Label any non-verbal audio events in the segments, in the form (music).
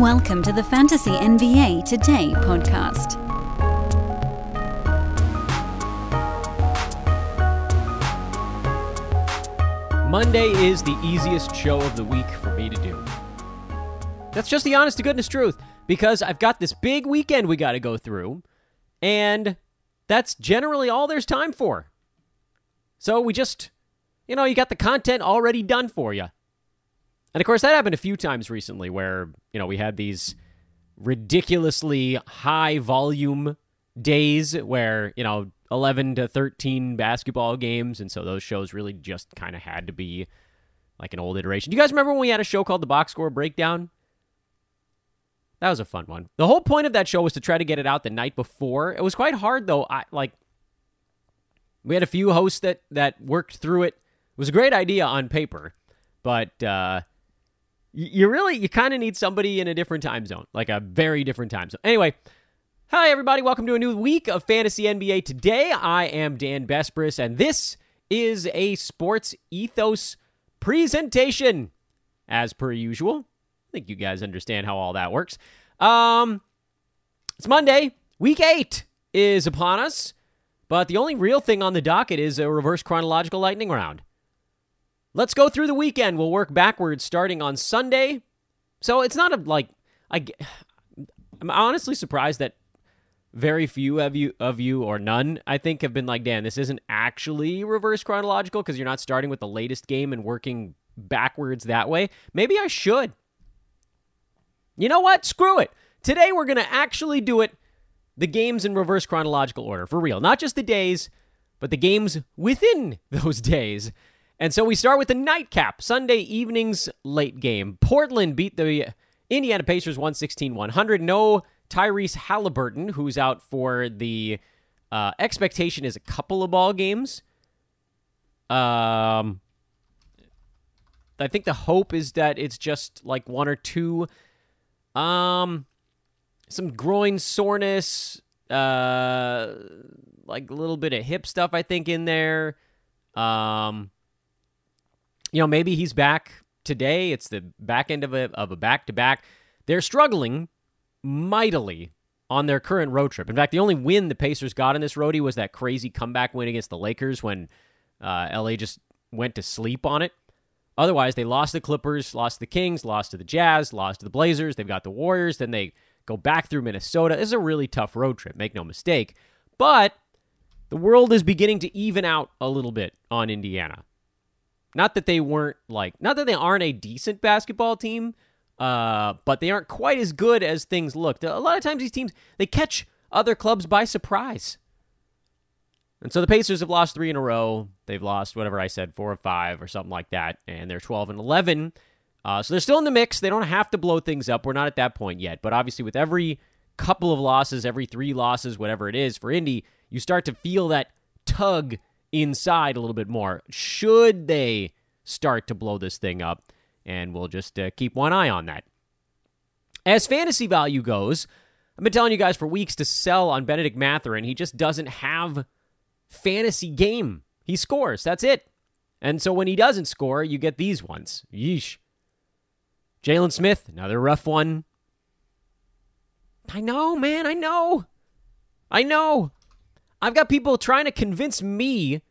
Welcome to the Fantasy NBA Today podcast. Monday is the easiest show of the week for me to do. That's just the honest to goodness truth because I've got this big weekend we got to go through, and that's generally all there's time for. So we just, you know, you got the content already done for you. And of course, that happened a few times recently where, you know, we had these ridiculously high volume days where, you know, 11 to 13 basketball games. And so those shows really just kind of had to be like an old iteration. Do you guys remember when we had a show called the Box Score Breakdown? That was a fun one. The whole point of that show was to try to get it out the night before. It was quite hard though. I like we had a few hosts that that worked through it. It was a great idea on paper, but uh you really you kind of need somebody in a different time zone, like a very different time zone. Anyway, hi everybody, welcome to a new week of Fantasy NBA. Today I am Dan Besbris, and this is a sports ethos presentation, as per usual. I think you guys understand how all that works. Um, it's Monday, week eight is upon us, but the only real thing on the docket is a reverse chronological lightning round. Let's go through the weekend. We'll work backwards starting on Sunday. So it's not a like I I'm honestly surprised that very few of you of you or none I think have been like, "Dan, this isn't actually reverse chronological because you're not starting with the latest game and working backwards that way." Maybe I should. You know what? Screw it. Today we're going to actually do it the games in reverse chronological order for real. Not just the days, but the games within (laughs) those days. And so we start with the nightcap, Sunday evening's late game. Portland beat the Indiana Pacers 116 100. No Tyrese Halliburton, who's out for the uh, expectation is a couple of ball games. Um, I think the hope is that it's just like one or two. Um, some groin soreness, uh, like a little bit of hip stuff, I think, in there. Um, you know, maybe he's back today. It's the back end of a of a back to back. They're struggling mightily on their current road trip. In fact, the only win the Pacers got in this roadie was that crazy comeback win against the Lakers when uh, LA just went to sleep on it. Otherwise, they lost the Clippers, lost the Kings, lost to the Jazz, lost to the Blazers. They've got the Warriors. Then they go back through Minnesota. Is a really tough road trip, make no mistake. But the world is beginning to even out a little bit on Indiana. Not that they weren't like, not that they aren't a decent basketball team, uh, but they aren't quite as good as things looked. A lot of times these teams they catch other clubs by surprise. And so the Pacers have lost three in a row. They've lost whatever I said, four or five or something like that, and they're twelve and eleven. Uh, so they're still in the mix. They don't have to blow things up. We're not at that point yet. But obviously, with every couple of losses, every three losses, whatever it is for Indy, you start to feel that tug inside a little bit more. Should they start to blow this thing up? And we'll just uh, keep one eye on that. As fantasy value goes, I've been telling you guys for weeks to sell on Bennedict Mathurin. He just doesn't have fantasy game. He scores. That's it. And so when he doesn't score, you get these ones. Yeesh. Jalen Smith, another rough one. I know, man. I know. I know. I've got people trying to convince me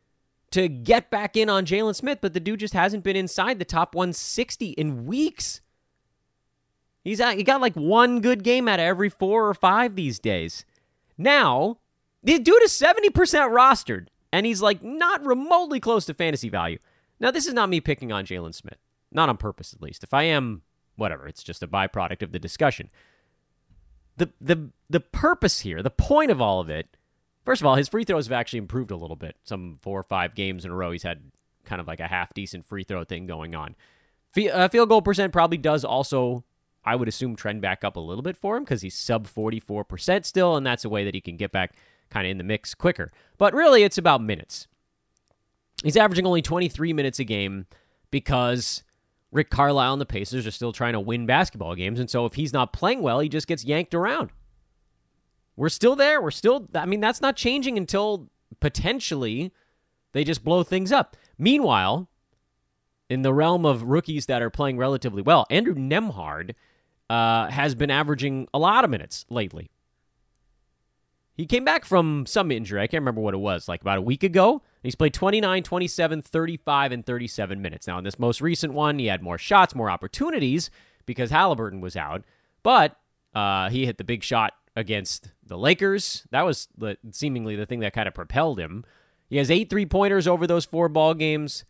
to get back in on Jalen Smith, but the dude just hasn't been inside the top 160 in weeks. He's at, he got like one good game out of every four or five these days. Now, the dude is 70% rostered, and he's like not remotely close to fantasy value. Now, this is not me picking on Jalen Smith. Not on purpose, at least. If I am, whatever, it's just a byproduct of the discussion. The, the, the purpose here, the point of all of it, First of all, his free throws have actually improved a little bit. Some four or five games in a row, he's had kind of like a half decent free throw thing going on. Uh, field goal percent probably does also, I would assume, trend back up a little bit for him because he's sub 44% still, and that's a way that he can get back kind of in the mix quicker. But really, it's about minutes. He's averaging only 23 minutes a game because Rick Carlisle and the Pacers are still trying to win basketball games. And so if he's not playing well, he just gets yanked around. We're still there. We're still, I mean, that's not changing until potentially they just blow things up. Meanwhile, in the realm of rookies that are playing relatively well, Andrew Nembhard uh, has been averaging a lot of minutes lately. He came back from some injury. I can't remember what it was, like about a week ago. He's played 29, 27, 35, and 37 minutes. Now, in this most recent one, he had more shots, more opportunities because Halliburton was out. But uh, he hit the big shot against the Lakers. That was the, seemingly the thing that kind of propelled him. He has eight three pointers over those four ball games,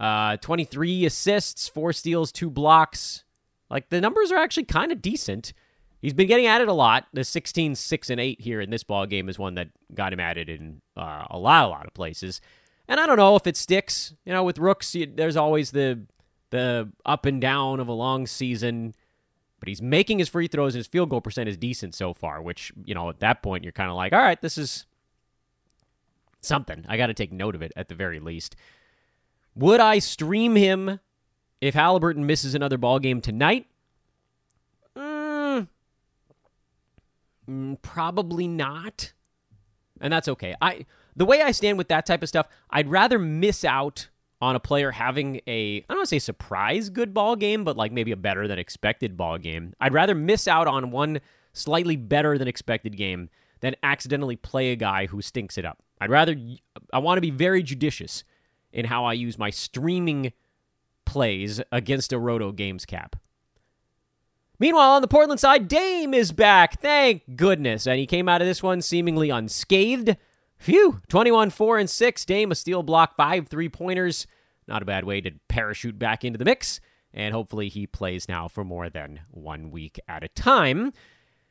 uh, 23 assists, four steals, two blocks. Like the numbers are actually kind of decent. He's been getting it a lot. The 16, 6, and 8 here in this ball game is one that got him added in uh, a lot, a lot of places. And I don't know if it sticks. You know, with rooks, you, there's always the the up and down of a long season. But he's making his free throws and his field goal percent is decent so far, which, you know, at that point you're kind of like, all right, this is something. I got to take note of it at the very least. Would I stream him if Halliburton misses another ball game tonight? Mm, probably not. And that's okay. I the way I stand with that type of stuff, I'd rather miss out on a player having a I don't want to say surprise good ball game, but like maybe a better than expected ball game. I'd rather miss out on one slightly better than expected game than accidentally play a guy who stinks it up. I'd rather I want to be very judicious in how I use my streaming plays against a Roto Games cap. Meanwhile, on the Portland side, Dame is back. Thank goodness. And he came out of this one seemingly unscathed. Phew. 21 4 and 6. Dame, a steal block, five three pointers. Not a bad way to parachute back into the mix. And hopefully he plays now for more than one week at a time.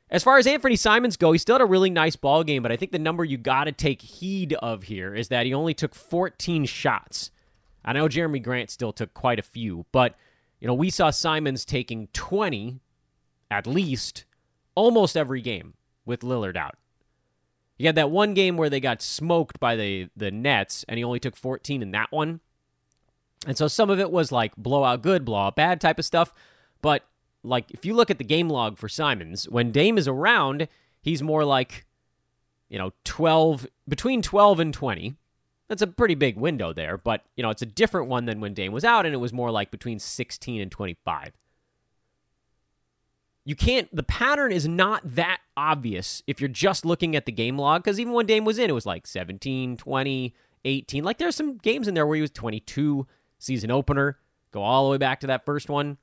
As far as Anthony Simons go, he still had a really nice ball game, but I think the number you got to take heed of here is that he only took 14 shots. I know Jerami Grant still took quite a few, but you know, we saw Simons taking 20 at least almost every game with Lillard out. He had that one game where they got smoked by the the Nets, and he only took 14 in that one. And so some of it was like blowout good, blowout bad type of stuff. But like if you look at the game log for Simons, when Dame is around, he's more like, you know, 12 between 12 and 20. That's a pretty big window there, but you know, it's a different one than when Dame was out, and it was more like between 16 and 25 you can't the pattern is not that obvious if you're just looking at the game log because even when Dame was in it was like 17 20 18 like there's some games in there where he was 22 season opener go all the way back to that first one.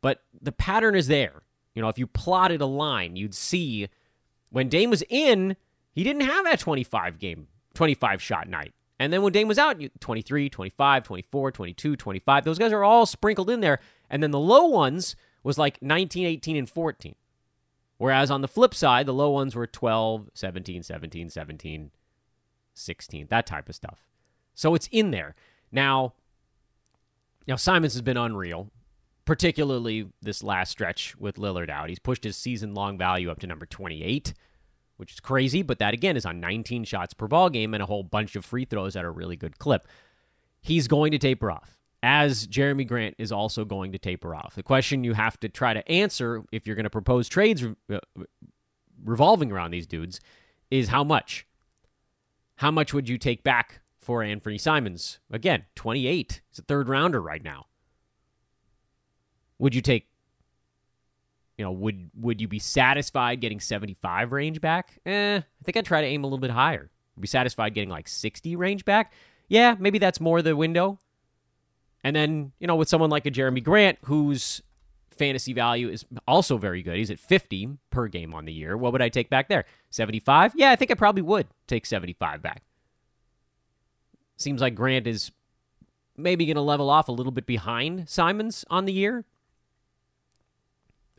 But the pattern is there. You know if you plotted a line you'd see when Dame was in he didn't have that 25 game 25 shot night. And then when Dame was out 23 25 24 22 25 those guys are all sprinkled in there. And then the low ones was like 19, 18, and 14. Whereas on the flip side, the low ones were 12, 17, 17, 17, 16, that type of stuff. So it's in there. Now, now Simons has been unreal, particularly this last stretch with Lillard out. He's pushed his season long value up to number 28, which is crazy, but that again is on 19 shots per ball game and a whole bunch of free throws at a really good clip. He's going to taper off as Jerami Grant is also going to taper off. The question you have to try to answer if you're going to propose trades uh, revolving around these dudes is how much? How much would you take back for Anthony Simons? Again, 28. He's a third rounder right now. Would you take you know, would would you be satisfied getting 75 range back? Eh, I think I'd try to aim a little bit higher. Be satisfied getting like 60 range back? Yeah, maybe that's more the window. And then, you know, with someone like a Jerami Grant, whose fantasy value is also very good, he's at 50 per game on the year. What would I take back there? 75? Yeah, I think I probably would take 75 back. Seems like Grant is maybe going to level off a little bit behind Simons on the year.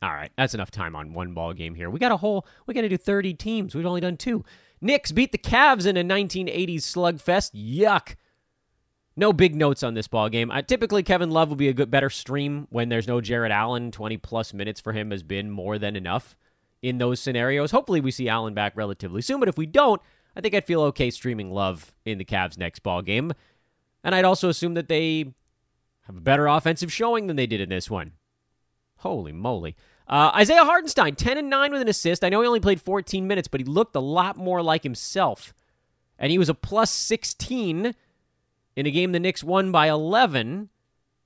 All right, that's enough time on one ball game here. We got a whole, we got to do 30 teams. We've only done two. Knicks beat the Cavs in a 1980s slugfest. Yuck. No big notes on this ball game. I, typically, Kevin Love will be a good, better stream when there's no Jarrett Allen. Twenty plus minutes for him has been more than enough in those scenarios. Hopefully, we see Allen back relatively soon. But if we don't, I think I'd feel okay streaming Love in the Cavs' next ball game, and I'd also assume that they have a better offensive showing than they did in this one. Holy moly! Uh, Isaiah Hartenstein, ten and nine with an assist. I know he only played 14 minutes, but he looked a lot more like himself, and he was a plus 16 in a game the Knicks won by 11.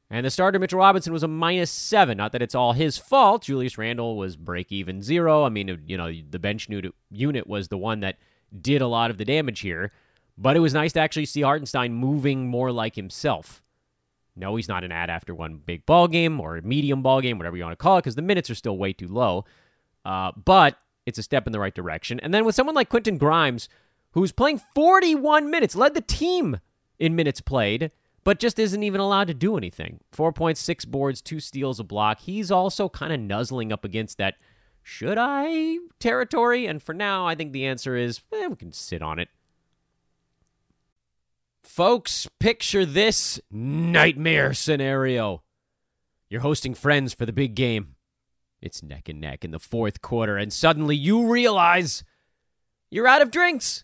And the starter, Mitchell Robinson, was a minus seven. Not that it's all his fault. Julius Randle was break even zero. I mean, you know, the bench unit was the one that did a lot of the damage here. But it was nice to actually see Hartenstein moving more like himself. No, he's not an ad after one big ball game or a medium ball game, whatever you want to call it, because the minutes are still way too low. Uh, but it's a step in the right direction. And then with someone like Quentin Grimes, who's playing 41 minutes, led the team in minutes played, but just isn't even allowed to do anything. 4.6 boards, two steals, a block. He's also kind of nuzzling up against that should I territory. And for now, I think the answer is eh, we can sit on it. Folks, picture this nightmare scenario. You're hosting friends for the big game. It's neck and neck in the fourth quarter, and suddenly you realize you're out of drinks.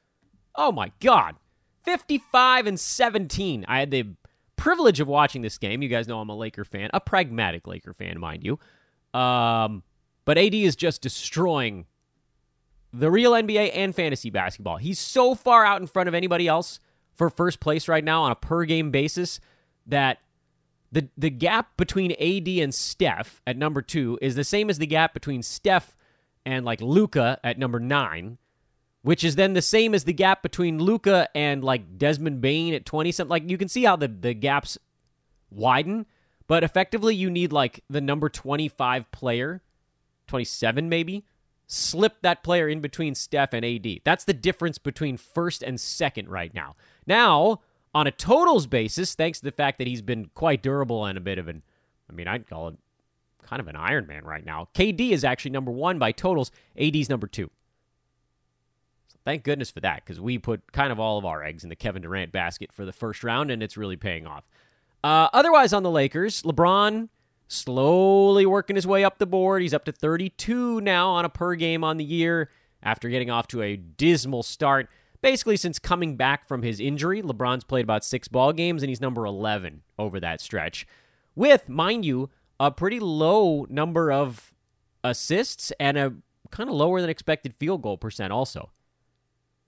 Oh my God. 55 and 17. I had the privilege of watching this game. You guys know I'm a Laker fan, a pragmatic Laker fan, mind you. Um, but AD is just destroying the real NBA and fantasy basketball. He's so far out in front of anybody else for first place right now on a per game basis that the the gap between AD and Steph at number 2 is the same as the gap between Steph and like Luka at number 9 which is then the same as the gap between Luka and like Desmond Bane at 20 something. Like you can see how the, the gaps widen, but effectively you need like the number 25 player, 27 maybe, slip that player in between Steph and AD. That's the difference between first and second right now. Now, on a totals basis, thanks to the fact that he's been quite durable and a bit of an, I mean, I'd call it kind of an Iron Man right now. KD is actually number one by totals, AD's number two. Thank goodness for that because we put kind of all of our eggs in the Kevin Durant basket for the first round, and it's really paying off. Uh, otherwise, on the Lakers, LeBron slowly working his way up the board. He's up to 32 now on a per game on the year after getting off to a dismal start. Basically, since coming back from his injury, LeBron's played about six ball games, and he's number 11 over that stretch. With, mind you, a pretty low number of assists and a kind of lower than expected field goal percent, also.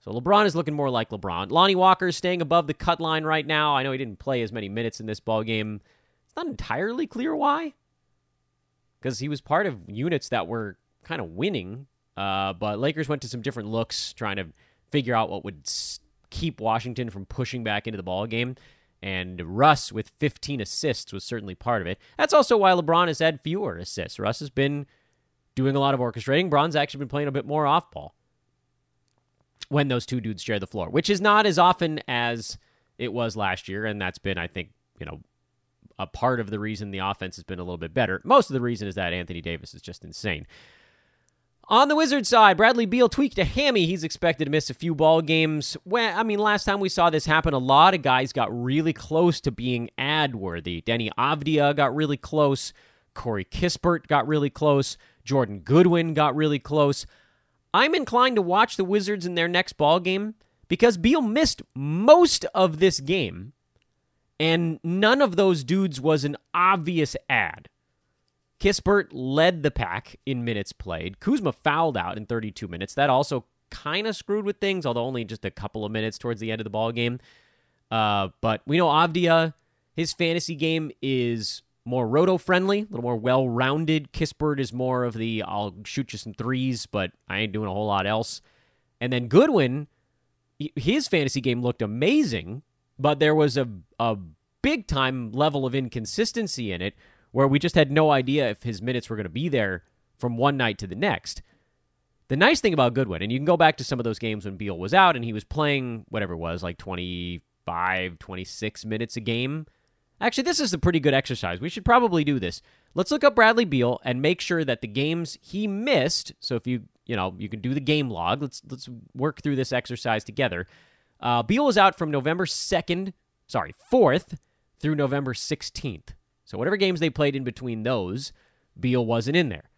So LeBron is looking more like LeBron. Lonnie Walker is staying above the cut line right now. I know he didn't play as many minutes in this ball game. It's not entirely clear why, because he was part of units that were kind of winning. Uh, but Lakers went to some different looks, trying to figure out what would keep Washington from pushing back into the ball game. And Russ with 15 assists was certainly part of it. That's also why LeBron has had fewer assists. Russ has been doing a lot of orchestrating. Bron's actually been playing a bit more off ball when those two dudes share the floor, which is not as often as it was last year. And that's been, I think, you know, a part of the reason the offense has been a little bit better. Most of the reason is that Anthony Davis is just insane. On the Wizards side, Bradley Beal tweaked a hammy. He's expected to miss a few ball games. I mean, last time we saw this happen, a lot of guys got really close to being ad worthy. Deni Avdija got really close. Corey Kispert got really close. Jordan Goodwin got really close. I'm inclined to watch the Wizards in their next ball game because Beal missed most of this game And none of those dudes was an obvious ad. Kispert led the pack in minutes played. Kuzma fouled out in 32 minutes. That also kind of screwed with things, although only just a couple of minutes towards the end of the ball game. Uh, but we know Avdija, his fantasy game is more roto friendly, a little more well rounded. Kispert is more of the I'll shoot you some threes, but I ain't doing a whole lot else. And then Goodwin, his fantasy game looked amazing, but there was a, a big time level of inconsistency in it where we just had no idea if his minutes were going to be there from one night to the next. The nice thing about Goodwin, and you can go back to some of those games when Beal was out and he was playing whatever it was, like 25, 26 minutes a game. Actually, this is a pretty good exercise. We should probably do this. Let's look up Bradley Beal and make sure that the games he missed. So if you you know you can do the game log. Let's let's work through this exercise together. Uh, Beal was out from November second, sorry fourth through November sixteenth. So whatever games they played in between those, Beal wasn't in there.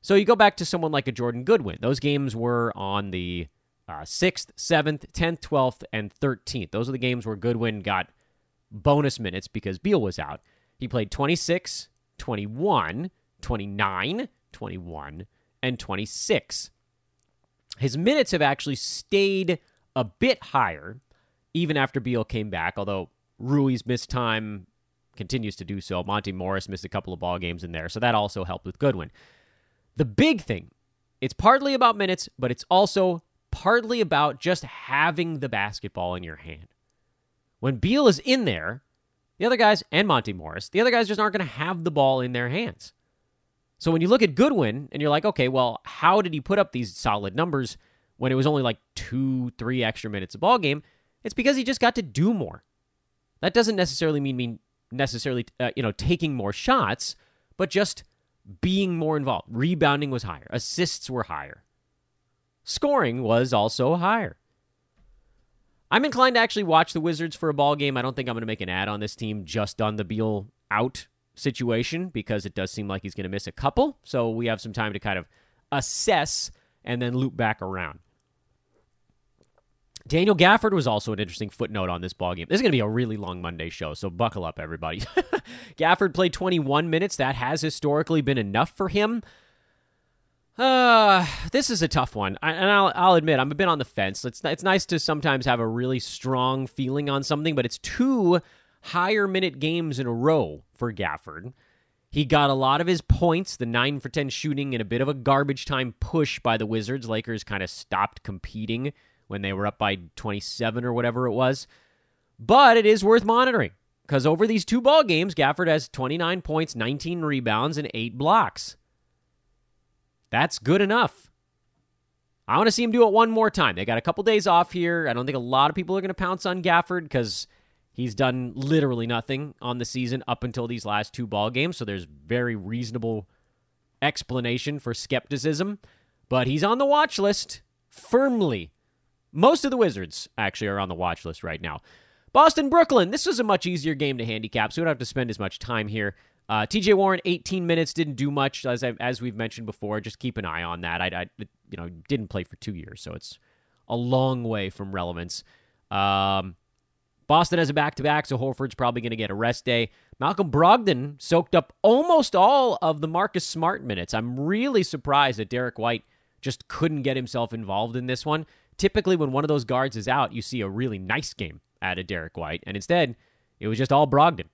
So you go back to someone like a Jordan Goodwin. Those games were on the uh, 6th, 7th, 10th, 12th, and 13th. Those are the games where Goodwin got bonus minutes because Beal was out. He played 26, 21, 29, 21, and 26. His minutes have actually stayed a bit higher even after Beal came back, although Rui's missed time continues to do so. Monte Morris missed a couple of ball games in there, so that also helped with Goodwin. The big thing, it's partly about minutes, but it's also partly about just having the basketball in your hand. When Beal is in there, the other guys, and Monte Morris, the other guys just aren't going to have the ball in their hands. So when you look at Goodwin and you're like, okay, well, how did he put up these solid numbers when it was only like two, three extra minutes a ball game? It's because he just got to do more. That doesn't necessarily mean mean necessarily uh, you know taking more shots, but just being more involved. Rebounding was higher, assists were higher, scoring was also higher. I'm inclined to actually watch the Wizards for a ball game. I don't think I'm going to make an ad on this team just on the Beal out situation because it does seem like he's going to miss a couple. So we have some time to kind of assess and then loop back around. Daniel Gafford was also an interesting footnote on this ball game. This is going to be a really long Monday show, so buckle up, everybody. (laughs) Gafford played 21 minutes. That has historically been enough for him. Uh, this is a tough one, I, and I'll, I'll admit I'm a bit on the fence. It's it's nice to sometimes have a really strong feeling on something, but it's two higher minute games in a row for Gafford. He got a lot of his points, the 9 for 10 shooting, and a bit of a garbage time push by the Wizards. Lakers kind of stopped competing when they were up by 27 or whatever it was. But it is worth monitoring because over these two ball games, Gafford has 29 points, 19 rebounds, and 8 blocks. That's good enough. I want to see him do it one more time. They got a couple days off here. I don't think a lot of people are going to pounce on Gafford because he's done literally nothing on the season up until these last two ball games. So there's very reasonable explanation for skepticism. But he's on the watch list firmly most of the Wizards actually are on the watch list right now. Boston, Brooklyn. This was a much easier game to handicap, so we don't have to spend as much time here. Uh, T.J. Warren, 18 minutes, didn't do much as I, as we've mentioned before. Just keep an eye on that. I, I, you know didn't play for two years, so it's a long way from relevance. Um, Boston has a back to back, so Horford's probably going to get a rest day. Malcolm Brogdon soaked up almost all of the Marcus Smart minutes. I'm really surprised that Derrick White just couldn't get himself involved in this one. Typically, when one of those guards is out, you see a really nice game out of Derrick White, and instead, it was just all Brogdon.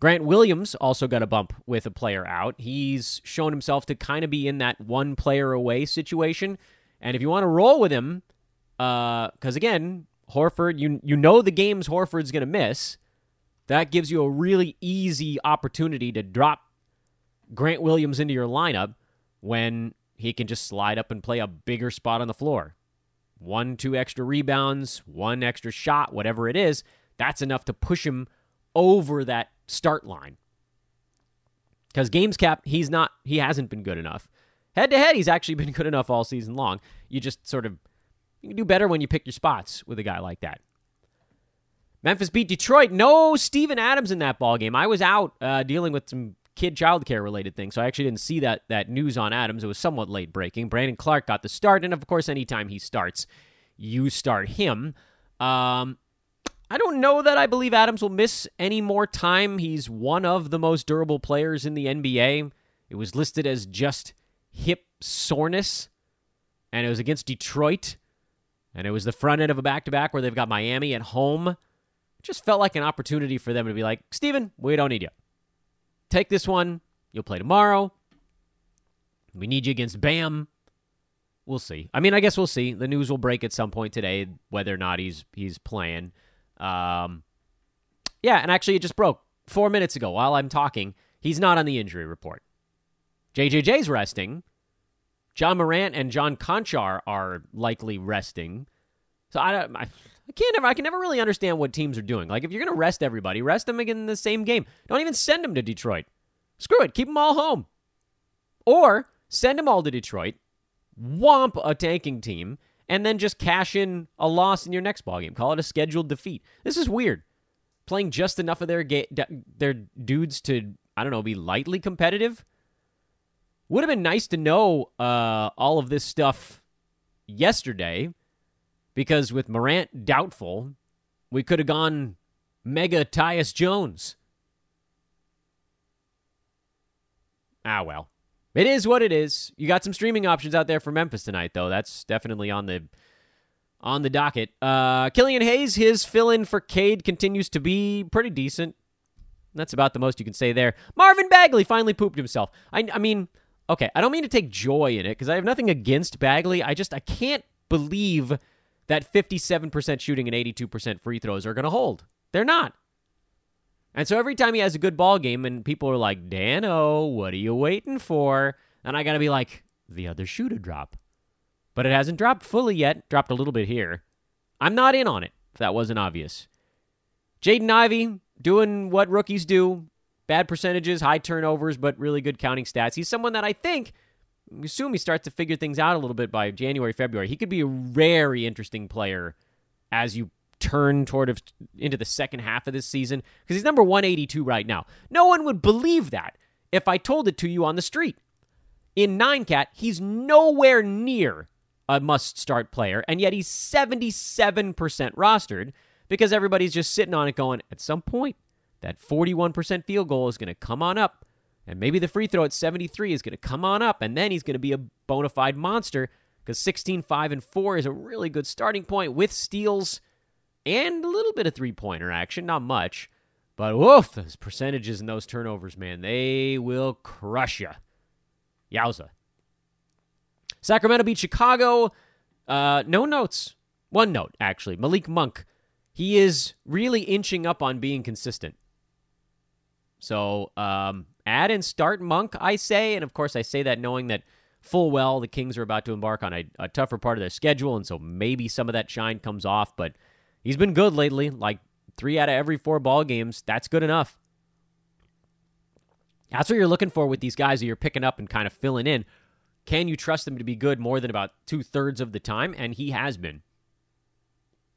Grant Williams also got a bump with a player out. He's shown himself to kind of be in that one player away situation. And if you want to roll with him, because uh, again, Horford, you you know the games Horford's going to miss. That gives you a really easy opportunity to drop Grant Williams into your lineup when he can just slide up and play a bigger spot on the floor one, two extra rebounds, one extra shot, whatever it is, that's enough to push him over that start line. Because games cap, he's not, he hasn't been good enough. Head to head, he's actually (laughs) been good enough all season long. You just sort of, you can do better when you pick your spots with a guy like that. Memphis beat Detroit. No Steven Adams in that ball game. I was out uh, dealing with some kid childcare related things, So I actually didn't see that that news on Adams. It was somewhat late breaking. Brandon Clarke got the start, and of course, anytime he starts, you start him. Um, I don't know that I believe Adams will miss any more time. He's one of the most durable players in the NBA. It was listed as just hip soreness, and it was against Detroit, and it was the front end of a back to back where they've got Miami at home. It just felt like an opportunity for them to be like, Steven, we don't need you. Take this one. You'll play tomorrow. We need you against Bam. We'll see. I mean, I guess we'll see. The news will break at some point today whether or not he's he's playing. Um, yeah, and actually, it just broke four minutes ago while I'm talking. He's not on the injury report. JJJ's resting. John Morant and John Konchar are likely resting. So I don't. I, I can't ever. I can never really understand what teams are doing. Like if you're to rest everybody, rest them again in the same game. Don't even send them to Detroit. Screw it. Keep them all home. Or send them all to Detroit. Womp a tanking team and then just cash in a loss in your next ball game. Call it a scheduled defeat. This is weird. Playing just enough of their ga- their dudes to I don't know be lightly competitive. Would have been nice to know uh, all of this stuff yesterday, because with Morant doubtful, we could have gone mega Tyus Jones. Ah well. It is what it is. You got some streaming options out there for Memphis tonight, though. That's definitely on the on the docket. Uh, Killian Hayes, his fill in for Cade continues to be pretty decent. That's about the most you can say there. Marvin Bagley finally pooped himself. I, I mean, okay, I don't mean to take joy in it because I have nothing against Bagley. I just I can't believe that 57% shooting and 82% free throws are going to hold. They're not. And so every time he has a good ball game and people are like, Dano, what are you waiting for? And I got to be like, the other shoe to drop. But it hasn't dropped fully yet, dropped a little bit here. I'm not in on it, if that wasn't obvious. Jaden Ivey doing what rookies do bad percentages, high turnovers, but really good counting stats. He's someone that I think, assume he starts to figure things out a little bit by January, February. He could be a very interesting player as you turn toward of, into the second half of this season because he's number 182 right now. No one would believe that if I told it to you on the street. In nine cat, he's nowhere near a must start player, and yet he's 77% rostered because everybody's just sitting on it going, at some point, that 41% field goal is going to come on up. And maybe the free throw at 73 is going to come on up, and then he's going to be a bona fide monster because 16, 5, and 4 is a really good starting point with steals and a little bit of three pointer action, not much. But woof, those percentages and those turnovers, man, they will crush you. Yowza. Sacramento beat Chicago. Uh, no notes. One note, actually. Malik Monk. He is really inching up on being consistent. So um, add and start Monk, I say. And of course, I say that knowing that full well the Kings are about to embark on a, a tougher part of their schedule. And so maybe some of that shine comes off. But He's been good lately, like three out of every four ball games. That's good enough. That's what you're looking for with these guys that you're picking up and kind of filling in. Can you trust them to be good more than about two thirds of the time? And he has been.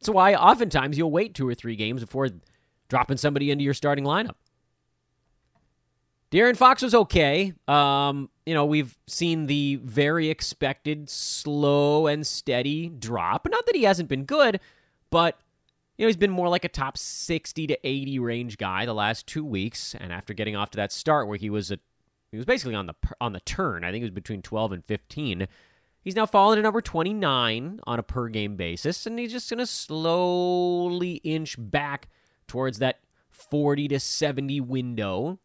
That's why oftentimes you'll wait two or three games before dropping somebody into your starting lineup. De'Aaron Fox was okay. Um, you know, we've seen the very expected slow and steady drop. Not that he hasn't been good, but you know, he's been more like a top 60 to 80 range guy the last two weeks. And after getting off to that start where he was a, he was basically on the on the turn. I think it was between 12 and 15. He's now fallen to number 29 on a per game basis, and he's just going to slowly inch back towards that 40 to 70 window,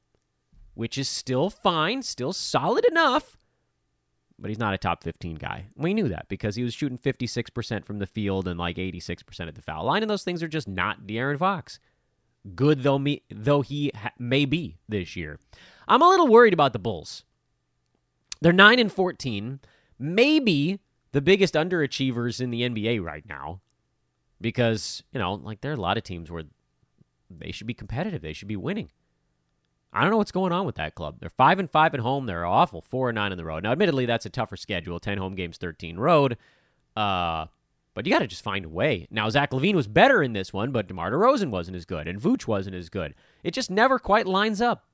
which is still fine, still solid enough but he's not a top 15 guy. We knew that because he was shooting 56% from the field and like 86% at the foul line, and those things are just not De'Aaron Fox. Good though me though he ha- may be this year. I'm a little worried about the Bulls. They're 9 and 14, maybe the biggest underachievers in the NBA right now because, you know, like there are a lot of teams where they should be competitive, they should be winning. I don't know what's going on with that club. They're five and five at home. They're awful. Four and nine on the road. Now, admittedly, that's a tougher schedule. Ten home games, thirteen road. Uh, but you got to just find a way. Now, Zach LaVine was better in this one, but DeMar DeRozan wasn't as good, and Vooch wasn't as good. It just never quite lines up.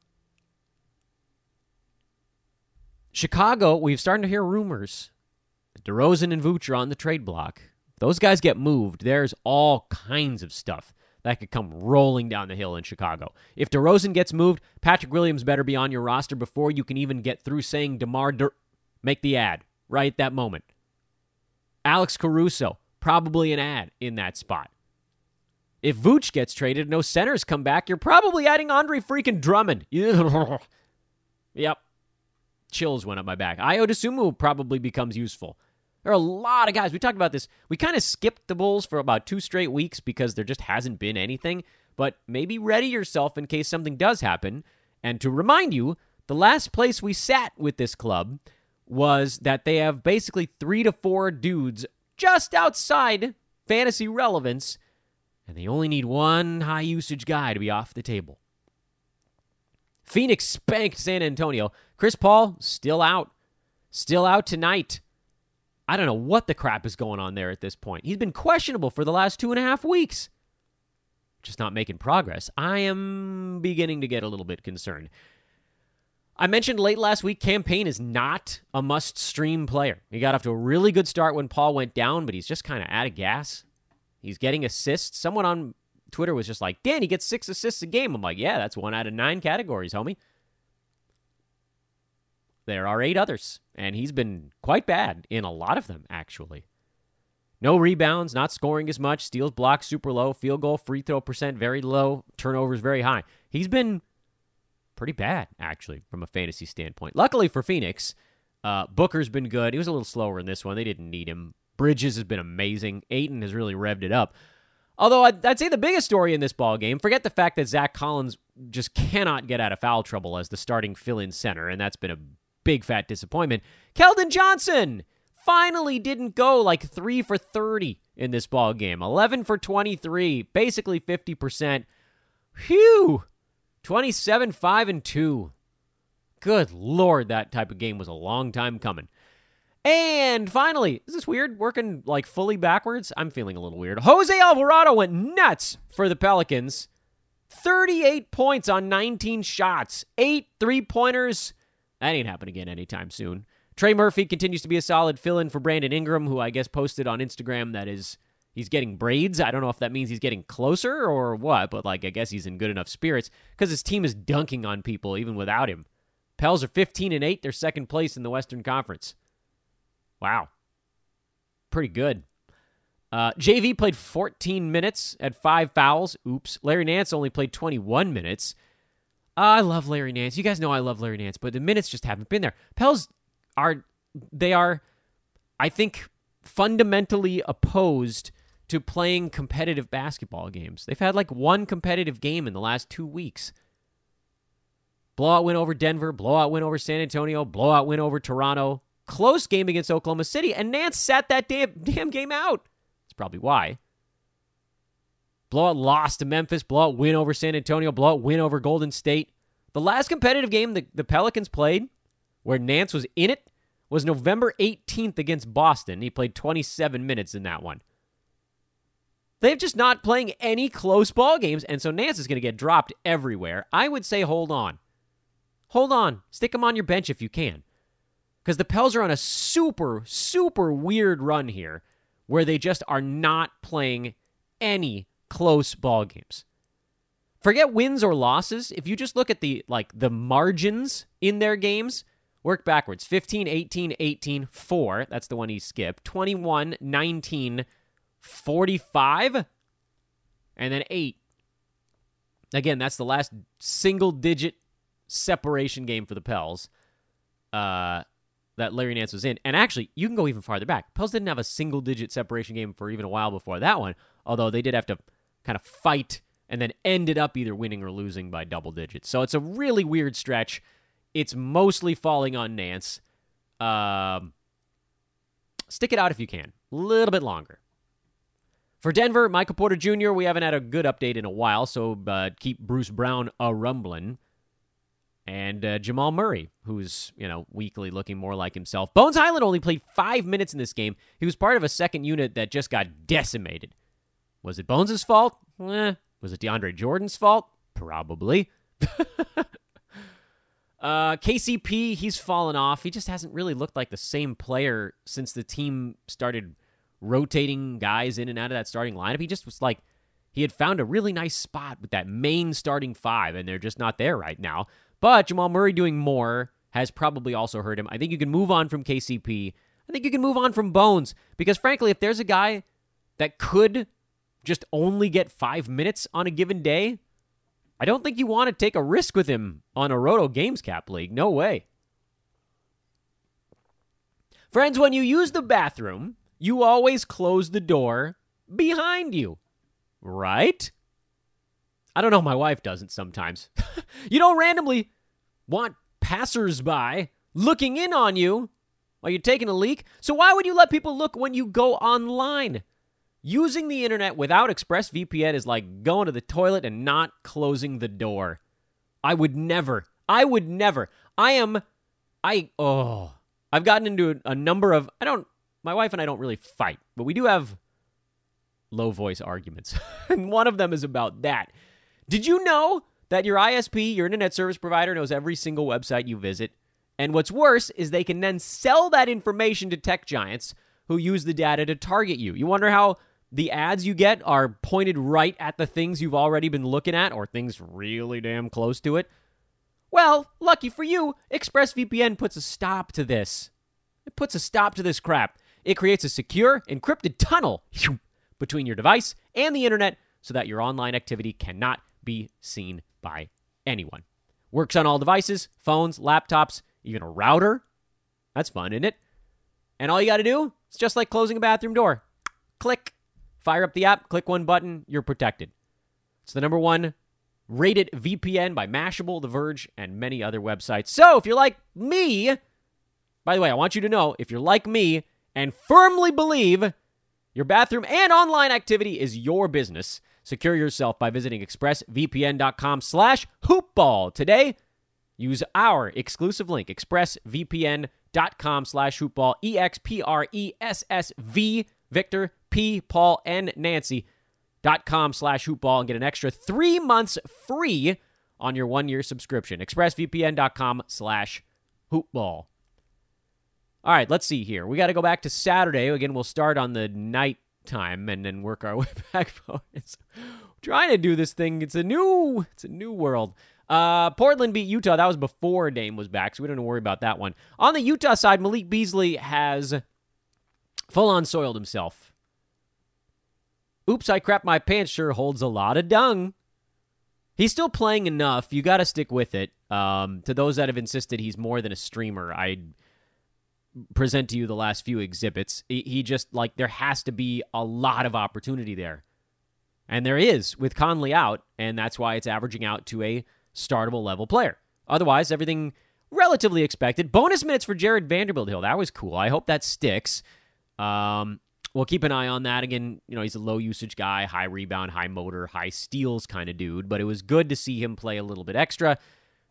Chicago, we've started to hear rumors. DeRozan and Vooch are on the trade block. Those guys get moved, there's all kinds of stuff that could come rolling down the hill in Chicago. If DeRozan gets moved, Patrick Williams better be on your roster before you can even get through saying DeMar De- make the ad right at that moment. Alex Caruso, probably an ad in that spot. If Vooch gets traded, no centers come back, you're probably adding Andre freaking Drummond. (laughs) yep. Chills went up my back. Ayo Dosunmu probably becomes useful. There are a lot of guys. We talked about this. We kind of skipped the Bulls for about two straight weeks because there just hasn't been anything. But maybe ready yourself in case something does happen. And to remind you, the last place we sat with this club was that they have basically three to four dudes just outside fantasy relevance, and they only need one high usage guy to be off the table. Phoenix spanked San Antonio. Chris Paul still out. Still out tonight. I don't know what the crap is going on there at this point. He's been questionable for the last two and a half weeks. Just not making progress. I am beginning to get a little bit concerned. I mentioned late last week, Cam Payne is not a must stream player. He got off to a really good start when Paul went down, but he's just kind of out of gas. He's getting assists. Someone on Twitter was just like, Dan, he gets six assists a game. I'm like, yeah, that's one out of nine categories, homie. There are eight others, and he's been quite bad in a lot of them, actually. No rebounds, not scoring as much, steals, blocks super low, field goal, free throw percent very low, turnovers very high. He's been pretty bad, actually, from a fantasy standpoint. Luckily for Phoenix, uh, Booker's been good. He was a little slower in this one. They didn't need him. Bridges has been amazing. Ayton has really revved it up. Although I'd, I'd, say the biggest story in this ball game, forget the fact that Zach Collins just cannot get out of foul trouble as the starting fill-in center, and that's been a big fat disappointment. Keldon Johnson finally didn't go like three for thirty in this ball game. Eleven for twenty-three, basically fifty percent. Phew, twenty-seven, five, and two. Good lord, that type of game was a long time coming. And finally, is this weird? Working like fully backwards? I'm feeling a little weird. Jose Alvarado went nuts for the Pelicans. 38 points on 19 shots, eight three pointers. That ain't happening again anytime soon. Trey Murphy continues to be a solid fill in for Brandon Ingram, who I guess posted on Instagram that is he's getting braids. I don't know if that means he's getting closer or what, but like I guess he's in good enough spirits because his team is dunking on people even without him. Pels are 15 and 8, they're second place in the Western Conference. Wow. Pretty good. Uh, JV played 14 minutes at five fouls. Oops. Larry Nance only played 21 minutes. I love Larry Nance. You guys know I love Larry Nance, but the minutes just haven't been there. Pels are, they are, I think, fundamentally opposed to playing competitive basketball games. They've had like one competitive game in the last two weeks. Blowout win over Denver, blowout win over San Antonio, blowout win over Toronto, close game against Oklahoma City, and Nance sat that damn, damn game out. That's probably why. Blowout loss to Memphis, blowout win over San Antonio, blowout win over Golden State. The last competitive game the, the Pelicans played, where Nance was in it, was November 18th against Boston. He played 27 minutes in that one. They've just not playing any close ball games, and so Nance is going to get dropped everywhere. I would say hold on. Hold on. Stick him on your bench if you can because the Pels are on a super, super weird run here where they just are not playing any close ball games. Forget wins or losses. If you just look at the like the margins in their games, work backwards. 15, 18, 18, 4. That's the one he skipped. 21, 19, 45, and then 8. Again, that's the last single digit separation game for the Pels. Uh, that Larry Nance was in. And actually, you can go even farther back. Pels didn't have a single digit separation game for even a while before that one, although they did have to kind of fight and then ended up either winning or losing by double digits. So it's a really weird stretch. It's mostly falling on Nance. Um, stick it out if you can, a little bit longer. For Denver, Michael Porter Jr., we haven't had a good update in a while, so uh, keep Bruce Brown a rumbling and uh, Jamal Murray, who's you know weakly looking more like himself. Bones Hyland only played five minutes in this game. He was part of a second unit that just got decimated. Was it Bones' fault? Eh. Was it DeAndre Jordan's fault? Probably. (laughs) uh, KCP, he's fallen off. He just hasn't really looked like the same player since the team started rotating guys in and out of that starting lineup. He just was like he had found a really nice spot with that main starting five, and they're just not there right now. But Jamal Murray doing more has probably also hurt him. I think you can move on from KCP. I think you can move on from Bones because, frankly, if there's a guy that could just only get five minutes on a given day, I don't think you want to take a risk with him on a Roto Games Cap League. No way. Friends, when you use the bathroom, you always close the door behind you, right? I don't know, my wife doesn't sometimes. (laughs) you don't randomly want passersby looking in on you while you're taking a leak. So why would you let people look when you go online? Using the internet without ExpressVPN is like going to the toilet and not closing the door. I would never. I would never. I am I oh, I've gotten into a number of I don't my wife and I don't really fight, but we do have low voice arguments. (laughs) and one of them is about that. Did you know that your ISP, your internet service provider, knows every single website you visit? And what's worse is they can then sell that information to tech giants who use the data to target you. You wonder how the ads you get are pointed right at the things you've already been looking at or things really damn close to it? Well, lucky for you, ExpressVPN puts a stop to this. It puts a stop to this crap. It creates a secure, encrypted tunnel between your device and the internet so that your online activity cannot be seen by anyone. Works on all devices, phones, laptops, even a router. That's fun, isn't it? And all you got to do is just like closing a bathroom door. Click, fire up the app, click one button, you're protected. It's the number one rated VPN by Mashable, The Verge, and many other websites. So if you're like me, by the way, I want you to know if you're like me and firmly believe your bathroom and online activity is your business, secure yourself by visiting expressvpn.com slash hoopball today. Use our exclusive link, expressvpn.com slash hoopball, E-X-P-R-E-S-S-V, Victor, P, Paul, and Nancy, dot com slash hoopball, and get an extra three months free on your one-year subscription. expressvpn.com slash hoopball. All right, let's see here. We got to go back to Saturday. Again, we'll start on the night time and then work our (laughs) way back forwards. Trying to do this thing. It's a new it's a new world. Uh, Portland beat Utah. That was before Dame was back, so we don't worry about that one. On the Utah side, Malik Beasley has full on soiled himself. Oops, I crap my pants sure holds a lot of dung. He's still playing enough. You got to stick with it. Um, to those that have insisted he's more than a streamer, I present to you the last few exhibits. He, he just like there has to be a lot of opportunity there. And there is with Conley out, and that's why it's averaging out to a startable level player. Otherwise, everything relatively expected. Bonus minutes for Jarred Vanderbilt Hill. That was cool. I hope that sticks. Um, we'll keep an eye on that. Again, you know, he's a low usage guy, high rebound, high motor, high steals kind of dude, but it was good to see him play a little bit extra.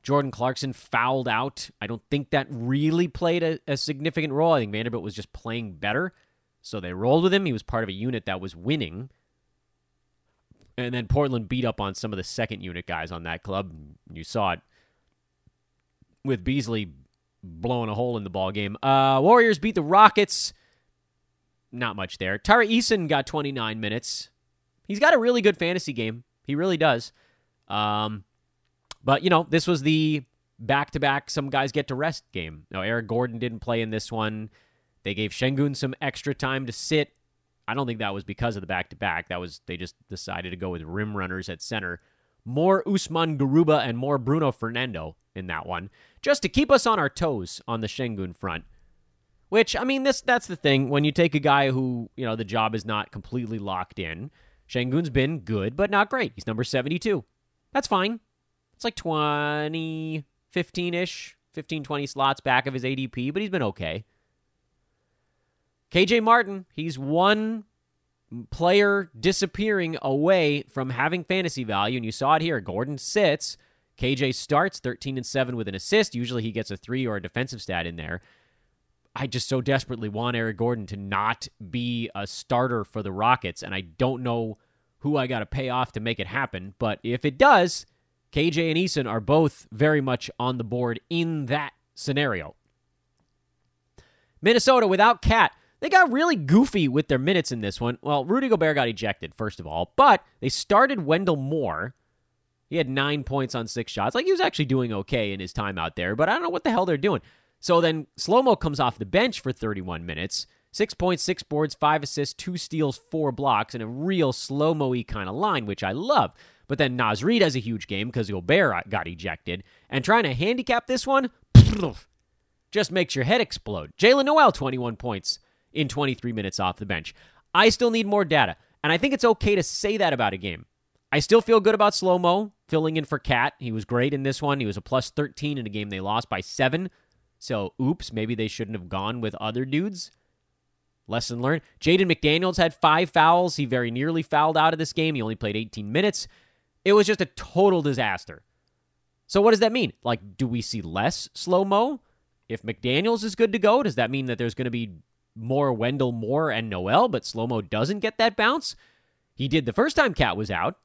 Jordan Clarkson fouled out. I don't think that really played a, a, significant role. I think Vanderbilt was just playing better. So they rolled with him. He was part of a unit that was winning. And then Portland beat up on some of the second unit guys on that club. You saw it with Beasley blowing a hole in the ball game. Uh, Warriors beat the Rockets. Not much there. Tari Eason got 29 minutes. He's got a really good fantasy game. He really does. Um, but, you know, this was the back to back, some guys get to rest game. Now, Eric Gordon didn't play in this one. They gave Sengun some extra time to sit. I don't think that was because of the back to back. That was, they just decided to go with rim runners at center. More Usman Garuba and more Bruno Fernando in that one, just to keep us on our toes on the Sengun front. Which, I mean, this that's the thing. When you take a guy who, you know, the job is not completely locked in, Sengun's been good, but not great. He's number 72. That's fine. It's like 20, 15 ish, 15, 20 slots back of his ADP, but he's been okay. KJ Martin, he's one player disappearing away from having fantasy value, and you saw it here. Gordon sits. KJ starts 13 and 7 with an assist. Usually he gets a three or a defensive stat in there. I just so desperately want Eric Gordon to not be a starter for the Rockets, and I don't know who I got to pay off to make it happen. But if it does, KJ and Eason are both very much on the board in that scenario. Minnesota without KAT. They got really goofy with their minutes in this one. Well, Rudy Gobert got ejected, first of all, but they started Wendell Moore. He had nine points on six shots. Like he was actually doing okay in his time out there, but I don't know what the hell they're doing. So then Slow Mo comes off the bench for 31 minutes. Six points, six boards, five assists, two steals, four blocks, and a real slow mo kind of line, which I love. But then Naz Reid has a huge game because Gobert uh, got ejected. And trying to handicap this one just makes your head explode. Jaylen Nowell, 21 points in 23 minutes off the bench. I still need more data. And I think it's okay to say that about a game. I still feel good about Slow Mo filling in for KAT. He was great in this one. He was a plus 13 in a game they lost by seven. So, oops, maybe they shouldn't have gone with other dudes. Lesson learned. Jaden McDaniels had five fouls. He very nearly fouled out of this game. He only played 18 minutes. It was just a total disaster. So, what does that mean? Like, do we see less slow mo? If McDaniels is good to go, does that mean that there's going to be more Wendell Moore and Nowell, but slow mo doesn't get that bounce? He did the first time KAT was out.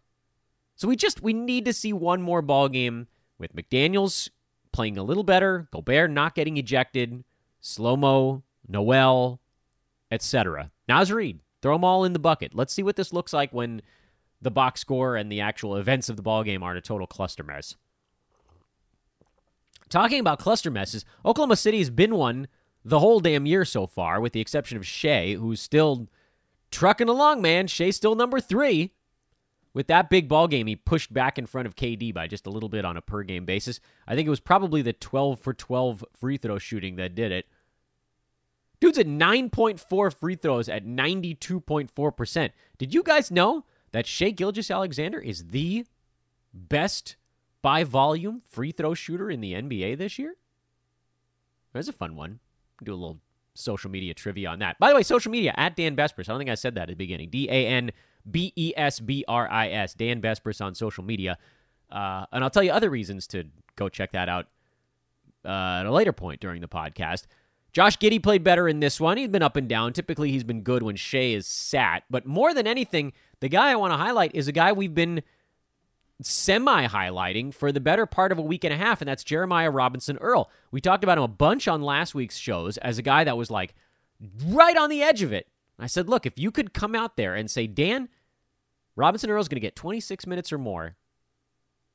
So we just we need to see one more ball game with McDaniels playing a little better, Gobert not getting ejected, slow mo, Nowell, etc. Reid, throw them all in the bucket. Let's see what this looks like when the box score and the actual events of the ball game aren't a total cluster mess. Talking about cluster messes, Oklahoma City has been one the whole damn year so far, with the exception of Shai, who's still trucking along, man. Shai's still number three. With that big ball game, he pushed back in front of KD by just a little bit on a per game basis. I think it was probably the 12 for 12 free throw shooting that did it. Dude's at 9.4 free throws at 92.4%. Did you guys know that Shai Gilgeous-Alexander is the best by volume free throw shooter in the NBA this year? There's a fun one. Do a little social media trivia on that. By the way, social media at Dan Besbris. I don't think I said that at the beginning. D A N B E S B R I S. Dan Besbris on social media. Uh, and I'll tell you other reasons to go check that out uh, at a later point during the podcast. Josh Giddey played better in this one. He's been up and down. Typically, he's been good when Shai is sat. But more than anything, the guy I want to highlight is a guy we've been semi highlighting for the better part of a week and a half, and that's Jeremiah Robinson Earl. We talked about him a bunch on last week's shows as a guy that was like right on the edge of it. I said, look, if you could come out there and say, Dan, Robinson Earl's going to get 26 minutes or more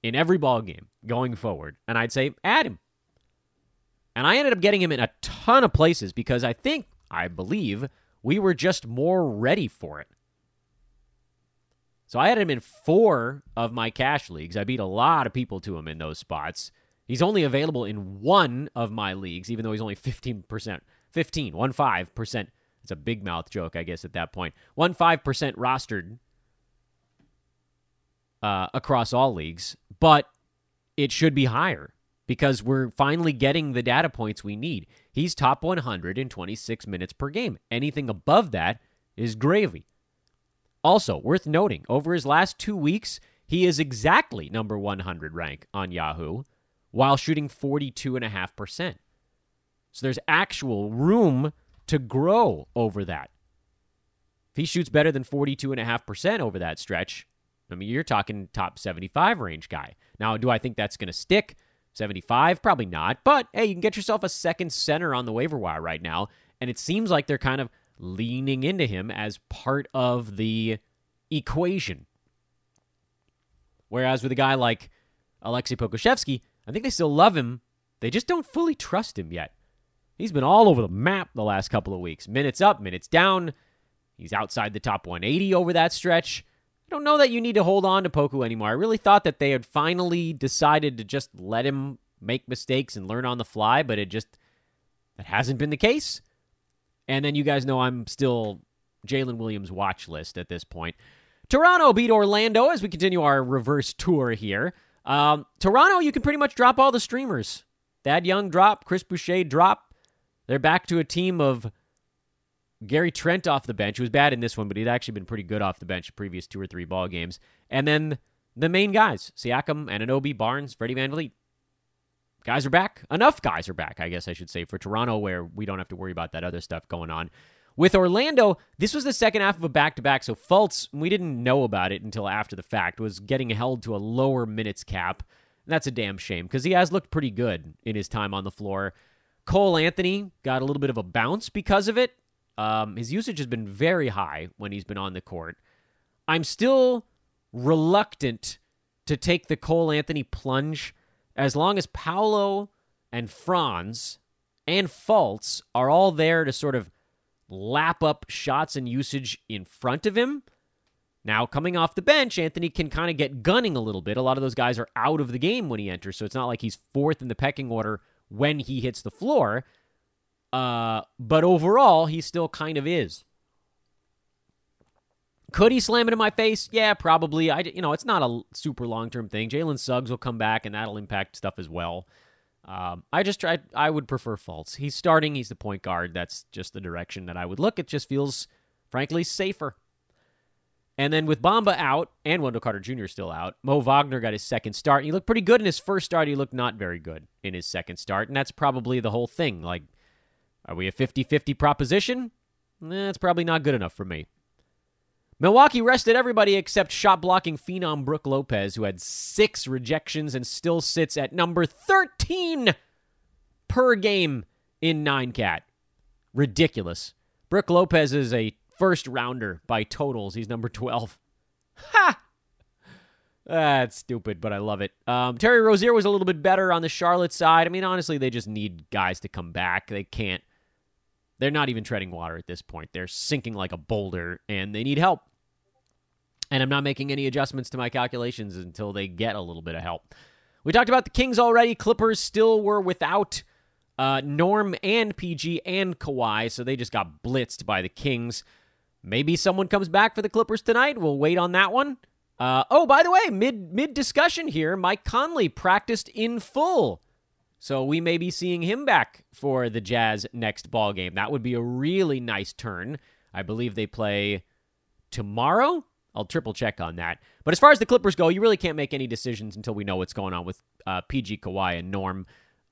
in every ball game going forward, and I'd say, add him. And I ended up getting him in a ton of places because I think, I believe, we were just more ready for it. So I had him in four of my cash leagues. I beat a lot of people to him in those spots. He's only available in one of my leagues, even though he's only 15%, 15, 1 5%. It's a big mouth joke, I guess, at that point. 1 5% rostered uh, across all leagues, but it should be higher because we're finally getting the data points we need. He's top 100 in 26 minutes per game. Anything above that is gravy. Also, worth noting, over his last two weeks, he is exactly number 100 rank on Yahoo while shooting 42.5%. So there's actual room to grow over that. If he shoots better than 42.5% over that stretch, I mean, you're talking top 75 range guy. Now, do I think that's going to stick? 75? Probably not. But hey, you can get yourself a second center on the waiver wire right now. And it seems like they're kind of leaning into him as part of the equation. Whereas with a guy like Alexei Pokusevski, I think they still love him. They just don't fully trust him yet. He's been all over the map the last couple of weeks. Minutes up, minutes down. He's outside the top 180 over that stretch. I don't know that you need to hold on to Poku anymore. I really thought that they had finally decided to just let him make mistakes and learn on the fly, but it just that hasn't been the case. And then you guys know I'm still Jalen Williams watch list at this point. Toronto beat Orlando as we continue our reverse tour here. Um, Toronto, you can pretty much drop all the streamers. Thad Young drop, Chris Boucher drop. They're back to a team of Gary Trent off the bench, who was bad in this one, but he'd actually been pretty good off the bench the previous two or three ball games. And then the main guys, Siakam, Anunoby, Barnes, Freddie VanVleet. Guys are back. Enough guys are back, I guess I should say, for Toronto, where we don't have to worry about that other stuff going on. With Orlando, this was the second half of a back to back, so Fultz, we didn't know about it until after the fact, was getting held to a lower minutes cap. That's a damn shame because he has looked pretty good in his time on the floor. Cole Anthony got a little bit of a bounce because of it. Um, his usage has been very high when he's been on the court. I'm still reluctant to take the Cole Anthony plunge as long as Paolo and Franz and Fultz are all there to sort of lap up shots and usage in front of him. Now, coming off the bench, Anthony can kind of get gunning a little bit. A lot of those guys are out of the game when he enters, so it's not like he's fourth in the pecking order when he hits the floor. Uh, but overall, he still kind of is. Could he slam it in my face? Yeah, probably. I, you know, it's not a super long term thing. Jalen Suggs will come back, and that'll impact stuff as well. Um, I just tried. I would prefer Fultz. He's starting. He's the point guard. That's just the direction that I would look. It just feels, frankly, safer. And then with Bamba out and Wendell Carter Jr. still out, Mo Wagner got his second start. And He looked pretty good in his first start. He looked not very good in his second start. And that's probably the whole thing. Like, are we a 50 50 proposition? That's probably not good enough for me. Milwaukee rested everybody except shot blocking phenom Brook Lopez, who had six rejections and still sits at number 13 per game in 9 cat. Ridiculous. Brook Lopez is a first rounder by totals. He's number 12. (laughs) Ha! That's stupid, but I love it. Um, Terry Rozier was a little bit better on the Charlotte side. I mean, honestly, they just need guys to come back. They can't. They're not even treading water at this point. They're sinking like a boulder, and they need help. And I'm not making any adjustments to my calculations until they get a little bit of help. We talked about the Kings already. Clippers still were without uh, Norm and PG and Kawhi, so they just got blitzed by the Kings. Maybe someone comes back for the Clippers tonight. We'll wait on that one. Uh, oh, by the way, mid mid discussion here, Mike Conley practiced in full, so we may be seeing him back for the Jazz next ball game. That would be a really nice turn. I believe they play tomorrow. I'll triple check on that. But as far as the Clippers go, you really can't make any decisions until we know what's going on with uh, PG Kawhi and Norm.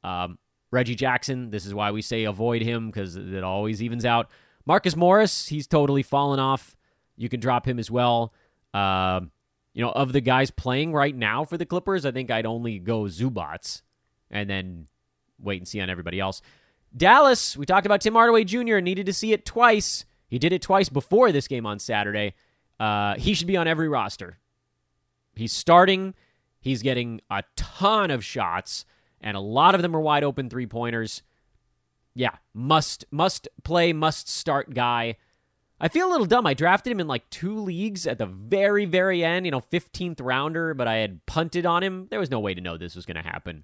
Um, Reggie Jackson, this is why we say avoid him because it always evens out. Marcus Morris, he's totally fallen off. You can drop him as well. Uh, you know, of the guys playing right now for the Clippers, I think I'd only go Zubac and then wait and see on everybody else. Dallas, we talked about Tim Hardaway Jr., needed to see it twice. He did it twice before this game on Saturday. Uh, he should be on every roster. He's starting. He's getting a ton of shots, and a lot of them are wide open three pointers yeah, must must play, must start guy. I feel a little dumb. I drafted him in like two leagues at the very, very end, you know, 15th rounder, but I had punted on him. There was no way to know this was going to happen.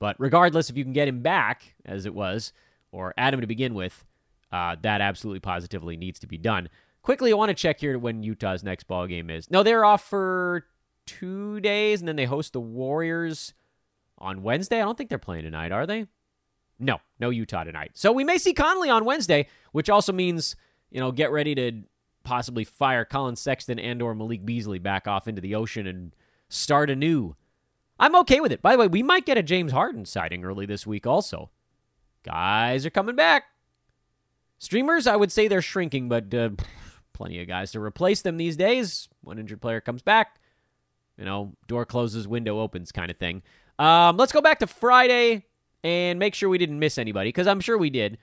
But regardless, if you can get him back, as it was, or add him to begin with, uh, that absolutely positively needs to be done. Quickly, I want to check here when Utah's next ball game is. No, they're off for two days, and then they host the Warriors on Wednesday. I don't think they're playing tonight, are they? No, no Utah tonight. So we may see Conley on Wednesday, which also means, you know, get ready to possibly fire Collin Sexton and or Malik Beasley back off into the ocean and start anew. I'm okay with it. By the way, we might get a James Harden sighting early this week also. Guys are coming back. Streamers, I would say they're shrinking, but uh, plenty of guys to replace them these days. One injured player comes back, you know, door closes, window opens kind of thing. Um, let's go back to Friday and make sure we didn't miss anybody because I'm sure we did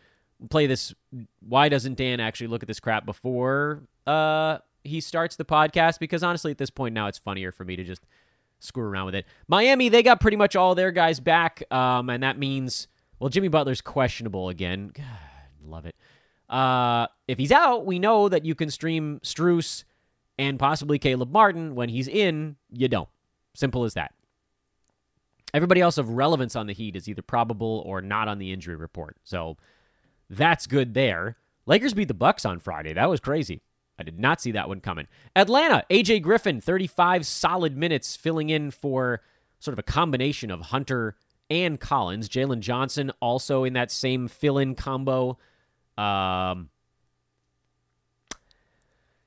play this. Why doesn't Dan actually look at this crap before uh, he starts the podcast? Because honestly, at this point now, it's funnier for me to just screw around with it. Miami, they got pretty much all their guys back, um, and that means well, Jimmy Butler's questionable again. (sighs) God, love it. Uh, if he's out, we know that you can stream Strus and possibly Caleb Martin. When he's in, you don't. Simple as that. Everybody else of relevance on the Heat is either probable or not on the injury report. So that's good there. Lakers beat the Bucks on Friday. That was crazy. I did not see that one coming. Atlanta, AJ Griffin, 35 solid minutes filling in for sort of a combination of Hunter and Collins. Jalen Johnson also in that same fill in combo. Um,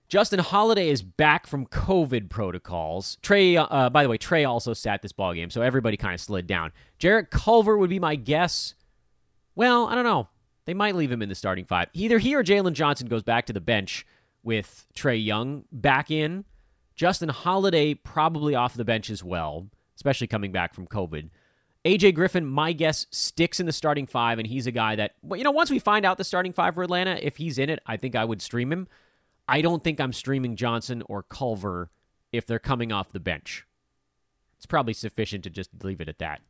Justin Holiday is back from COVID protocols. Trae, uh, by the way, Trae also sat this ball game, so everybody kind of slid down. Jarrett Culver would be my guess. Well, I don't know. They might leave him in the starting five. Either he or Jalen Johnson goes back to the bench with Trae Young back in. Justin Holiday probably off the bench as well, especially coming back from COVID. AJ Griffin, my guess, sticks in the starting five, and he's a guy that, you know, once we find out the starting five for Atlanta, if he's in it, I think I would stream him. I don't think I'm streaming Johnson or Culver if they're coming off the bench. It's probably sufficient to just leave it at that.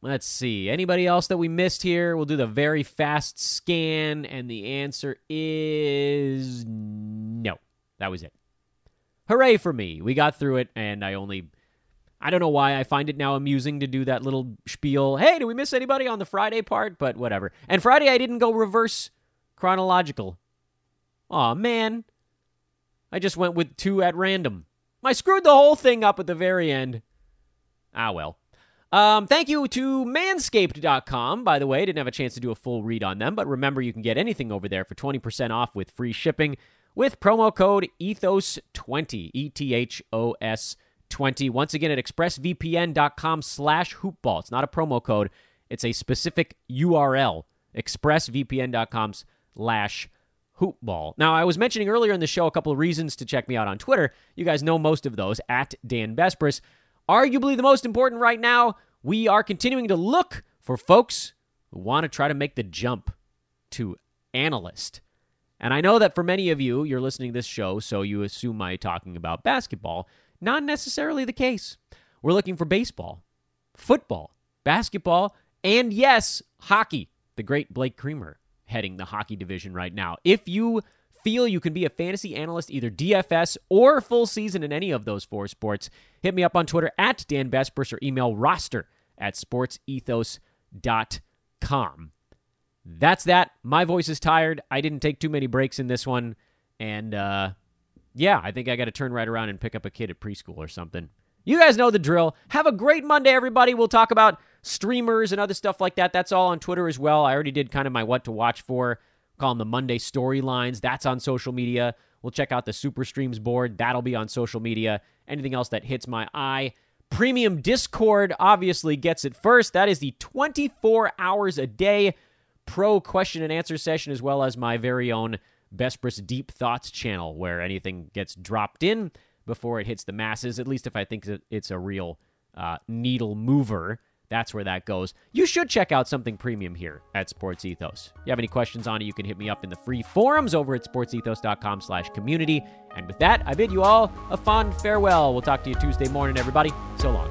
Let's see. Anybody else that we missed here? We'll do the very fast scan, and the answer is no. That was it. Hooray for me. We got through it, and I only. I don't know why I find it now amusing to do that little spiel. Hey, do we miss anybody on the Friday part? But whatever. And Friday, I didn't go reverse chronological. Aw, man. I just went with two at random. I screwed the whole thing up at the very end. Ah, well. Um, thank you to manscaped.com, by the way. Didn't have a chance to do a full read on them, but remember you can get anything over there for 20% off with free shipping with promo code ETHOS20, E T H O S 20. Once again at expressvpn.com slash hoopball. It's not a promo code, it's a specific URL, expressvpn.com slash hoopball. Now, I was mentioning earlier in the show a couple of reasons to check me out on Twitter. You guys know most of those at Dan Besbris. Arguably the most important right now, we are continuing to look for folks who want to try to make the jump to analyst. And I know that for many of you, you're listening to this show, so you assume I'm talking about basketball. Not necessarily the case. We're looking for baseball, football, basketball, and yes, hockey. The great Blake Creamer heading the hockey division right now. If you feel you can be a fantasy analyst, either DFS or full season in any of those four sports, hit me up on Twitter at Dan Besbris or email roster at sportsethos.com. That's that. My voice is tired. I didn't take too many breaks in this one. And uh, yeah, I think I got to turn right around and pick up a kid at preschool or something. You guys know the drill. Have a great Monday, everybody. We'll talk about streamers and other stuff like that. That's all on Twitter as well. I already did kind of my what to watch for call them the Monday storylines. That's on social media. We'll check out the Super Streams board. That'll be on social media. Anything else that hits my eye. Premium Discord obviously gets it first. That is the 24 hours a day pro question and answer session, as well as my very own Besbris Deep Thoughts channel, where anything gets dropped in before it hits the masses, at least if I think it's a real uh, needle mover. That's where that goes. You should check out something premium here at Sports Ethos. If you have any questions on it, you can hit me up in the free forums over at sportsethos.com slash community. And with that, I bid you all a fond farewell. We'll talk to you Tuesday morning, everybody. So long.